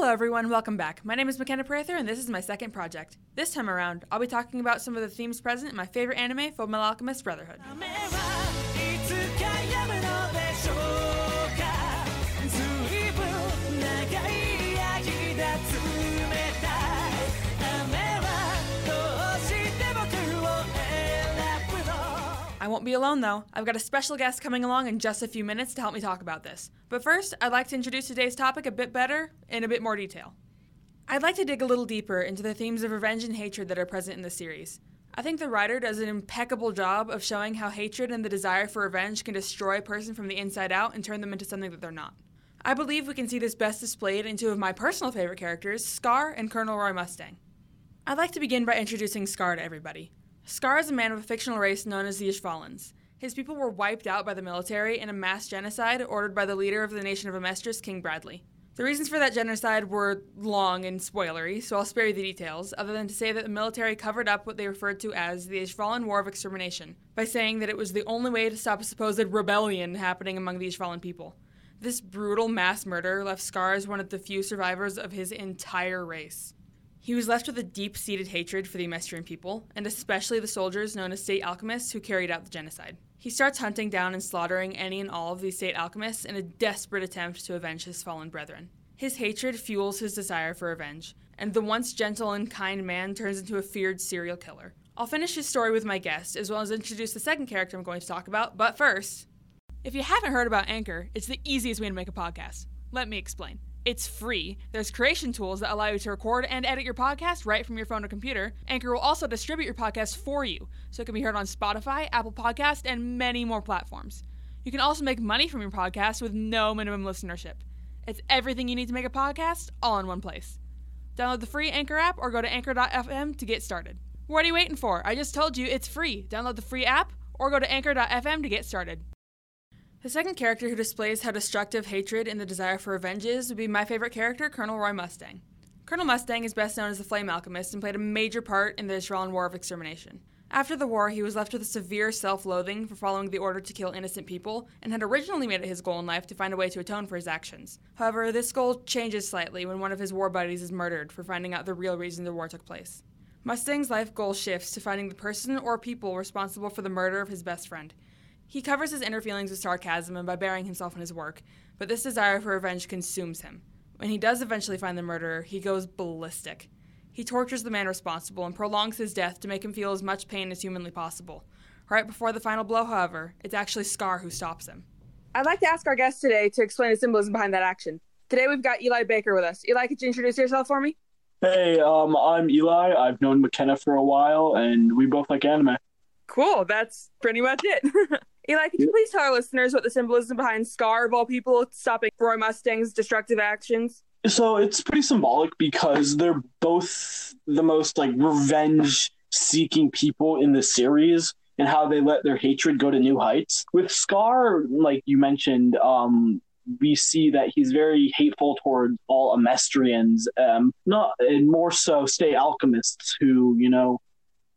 Hello, everyone. Welcome back. My name is Makenna Prather, and this is my second project. This time around, I'll be talking about some of the themes present in my favorite anime, Fullmetal Alchemist Brotherhood. I won't be alone, though. I've got a special guest coming along in just a few minutes to help me talk about this. But first, I'd like to introduce today's topic a bit better in a bit more detail. I'd like to dig a little deeper into the themes of revenge and hatred that are present in the series. I think the writer does an impeccable job of showing how hatred and the desire for revenge can destroy a person from the inside out and turn them into something that they're not. I believe we can see this best displayed in two of my personal favorite characters, Scar and Colonel Roy Mustang. I'd like to begin by introducing Scar to everybody. Scar is a man of a fictional race known as the Ishvalans. His people were wiped out by the military in a mass genocide ordered by the leader of the nation of Amestris, King Bradley. The reasons for that genocide were long and spoilery, so I'll spare you the details, other than to say that the military covered up what they referred to as the Ishvalan War of Extermination, by saying that it was the only way to stop a supposed rebellion happening among the Ishvalan people. This brutal mass murder left Scar as one of the few survivors of his entire race. He was left with a deep seated hatred for the Amestrian people, and especially the soldiers known as state alchemists who carried out the genocide. He starts hunting down and slaughtering any and all of these state alchemists in a desperate attempt to avenge his fallen brethren. His hatred fuels his desire for revenge, and the once gentle and kind man turns into a feared serial killer. I'll finish his story with my guest, as well as introduce the second character I'm going to talk about, but first, if you haven't heard about Anchor, it's the easiest way to make a podcast. Let me explain. It's free. There's creation tools that allow you to record and edit your podcast right from your phone or computer. Anchor will also distribute your podcast for you, so it can be heard on Spotify, Apple Podcast, and many more platforms. You can also make money from your podcast with no minimum listenership. It's everything you need to make a podcast all in one place. Download the free Anchor app or go to anchor.fm to get started. What are you waiting for? I just told you it's free. Download the free app or go to anchor.fm to get started. The second character who displays how destructive hatred and the desire for revenge is would be my favorite character, Colonel Roy Mustang. Colonel Mustang is best known as the Flame Alchemist and played a major part in the Ishvalan War of Extermination. After the war, he was left with a severe self loathing for following the order to kill innocent people and had originally made it his goal in life to find a way to atone for his actions. However, this goal changes slightly when one of his war buddies is murdered for finding out the real reason the war took place. Mustang's life goal shifts to finding the person or people responsible for the murder of his best friend. He covers his inner feelings with sarcasm and by burying himself in his work, but this desire for revenge consumes him. When he does eventually find the murderer, he goes ballistic. He tortures the man responsible and prolongs his death to make him feel as much pain as humanly possible. Right before the final blow, however, it's actually Scar who stops him. I'd like to ask our guest today to explain the symbolism behind that action. Today we've got Eli Baker with us. Eli, could you introduce yourself for me? Hey, um, I'm Eli. I've known Makenna for a while, and we both like anime. Cool, that's pretty much it. Eli, could you please tell our listeners what the symbolism behind Scar of all people stopping Roy Mustang's destructive actions? So it's pretty symbolic because they're both the most like revenge-seeking people in the series, and how they let their hatred go to new heights. With Scar, like you mentioned, um, we see that he's very hateful towards all Amestrians, um, not and more so state alchemists who you know,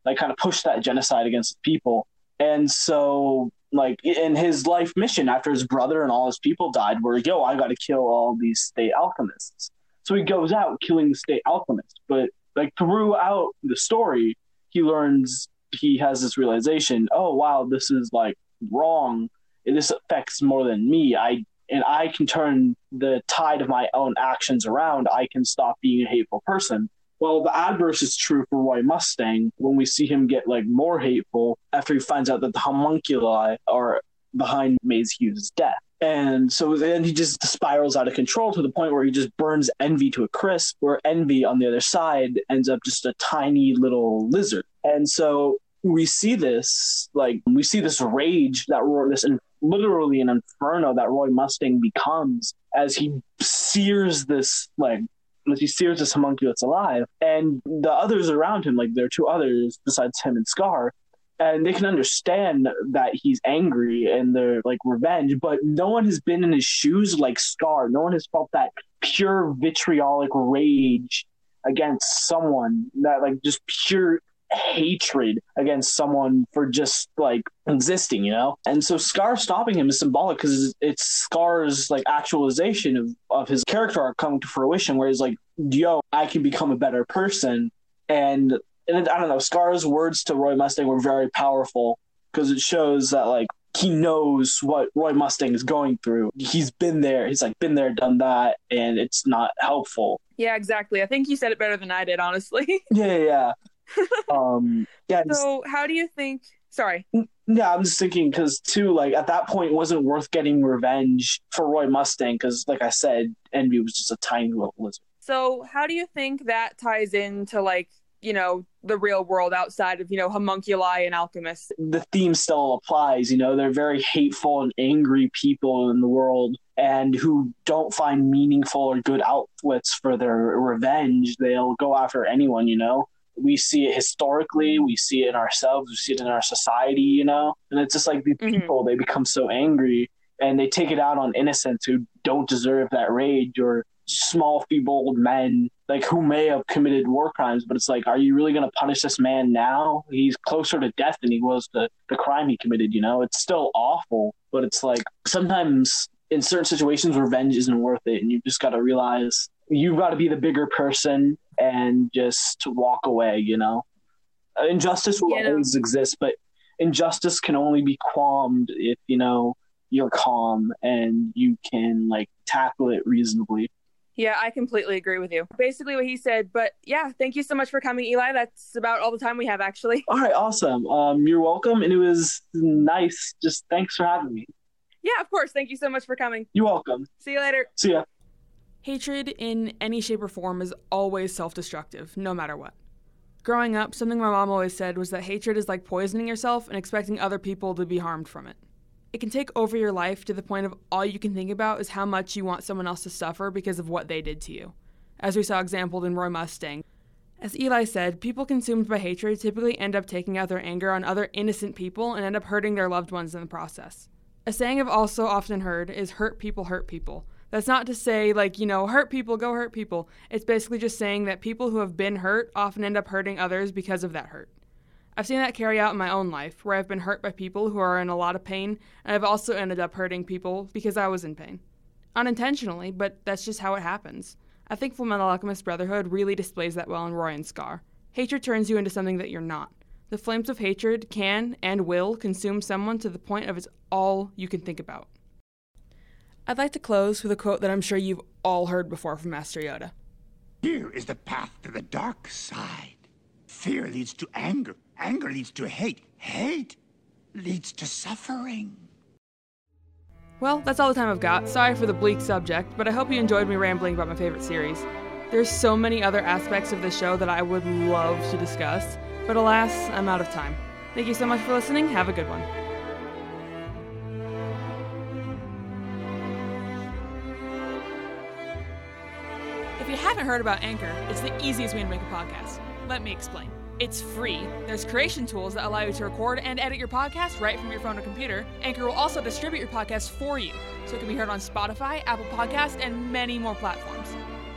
like kind of push that genocide against people. And so like in his life mission after his brother and all his people died where yo i gotta kill all these state alchemists. So he goes out killing the state alchemist but like throughout the story he learns he has this realization oh wow this is like wrong. This affects more than me. I and i can turn the tide of my own actions around. I can stop being a hateful person well, the adverse is true for Roy Mustang when we see him get like more hateful after he finds out that the homunculi are behind Maes Hughes' death. And so then he just spirals out of control to the point where he just burns Envy to a crisp, where Envy on the other side ends up just a tiny little lizard. And so we see this, like, we see this rage that Roy, this literally an inferno that Roy Mustang becomes as he sears this, like, as he sears this homunculus alive. And the others around him, like there are two others besides him and Scar, and they can understand that he's angry and they're like revenge, but no one has been in his shoes like Scar. No one has felt that pure vitriolic rage against someone that like just pure hatred against someone for just like existing, you know? And so Scar stopping him is symbolic because it's Scar's like actualization of, of his character arc coming to fruition, where he's like, yo, I can become a better person. And, and I don't know, Scar's words to Roy Mustang were very powerful because it shows that like he knows what Roy Mustang is going through. He's been there. He's like been there, done that, and it's not helpful. Yeah, exactly. I think you said it better than I did, honestly. Yeah, yeah. Um, yeah. so, how do you think? Sorry. yeah, I'm just thinking because too, like at that point, it wasn't worth getting revenge for Roy Mustang because, like I said, Envy was just a tiny little lizard. So, how do you think that ties into like you know the real world outside of you know homunculi and alchemists? The theme still applies. You know, they're very hateful and angry people in the world, and who don't find meaningful or good outlets for their revenge. They'll go after anyone. You know. We see it historically, we see it in ourselves, we see it in our society, you know? And it's just like these Mhm. people, they become so angry and they take it out on innocents who don't deserve that rage or small feeble old men like who may have committed war crimes but it's like are you really going to punish this man now he's closer to death than he was to the crime he committed you know it's still awful but it's like sometimes in certain situations revenge isn't worth it and you just got to realize you've got to be the bigger person and just to walk away you know Uh, injustice will Yeah, always exist but injustice can only be calmed if you know you're calm and you can like tackle it reasonably Yeah, I completely agree with you. Basically, what he said. But yeah, thank you so much for coming, Eli. That's about all the time we have, actually. all right awesome um you're welcome and it was nice just thanks for having me Yeah, of course. Thank you so much for coming. you're welcome See you later. see ya Hatred in any shape or form is always self destructive, no matter what. Growing up, something my mom always said was that hatred is like poisoning yourself and expecting other people to be harmed from it. It can take over your life to the point of all you can think about is how much you want someone else to suffer because of what they did to you, as we saw exampled in Roy Mustang. As Eli said, people consumed by hatred typically end up taking out their anger on other innocent people and end up hurting their loved ones in the process. A saying I've also often heard is hurt people hurt people. That's not to say, like, you know, hurt people, go hurt people. It's basically just saying that people who have been hurt often end up hurting others because of that hurt. I've seen that carry out in my own life, where I've been hurt by people who are in a lot of pain, and I've also ended up hurting people because I was in pain. Unintentionally, but that's just how it happens. I think Fullmetal Alchemist Brotherhood really displays that well in Roy and Scar. Hatred turns you into something that you're not. The flames of hatred can and will consume someone to the point of it's all you can think about. I'd like to close with a quote that I'm sure you've all heard before from Master Yoda. Here is the path to the dark side. Fear leads to anger. Anger leads to hate. Hate leads to suffering. Well, that's all the time I've got. Sorry for the bleak subject, but I hope you enjoyed me rambling about my favorite series. There's so many other aspects of the show that I would love to discuss, but alas, I'm out of time. Thank you so much for listening. Have a good one. You haven't heard about Anchor, it's the easiest way to make a podcast. Let me explain. It's free. There's creation tools that allow you to record and edit your podcast right from your phone or computer. Anchor will also distribute your podcast for you, so it can be heard on Spotify, Apple Podcasts, and many more platforms.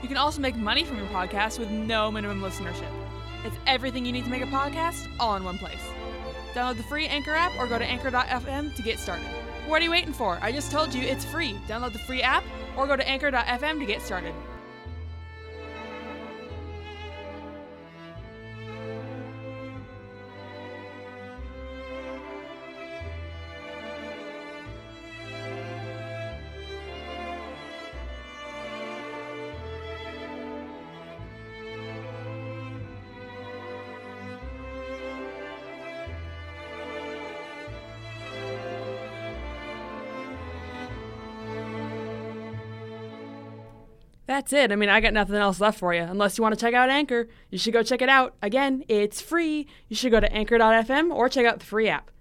You can also make money from your podcast with no minimum listenership. It's everything you need to make a podcast all in one place. Download the free Anchor app or go to anchor.fm to get started. What are you waiting for? I just told you it's free. Download the free app or go to anchor.fm to get started. That's it. I mean, I got nothing else left for you. Unless you want to check out Anchor, you should go check it out. Again, it's free. You should go to anchor.fm or check out the free app.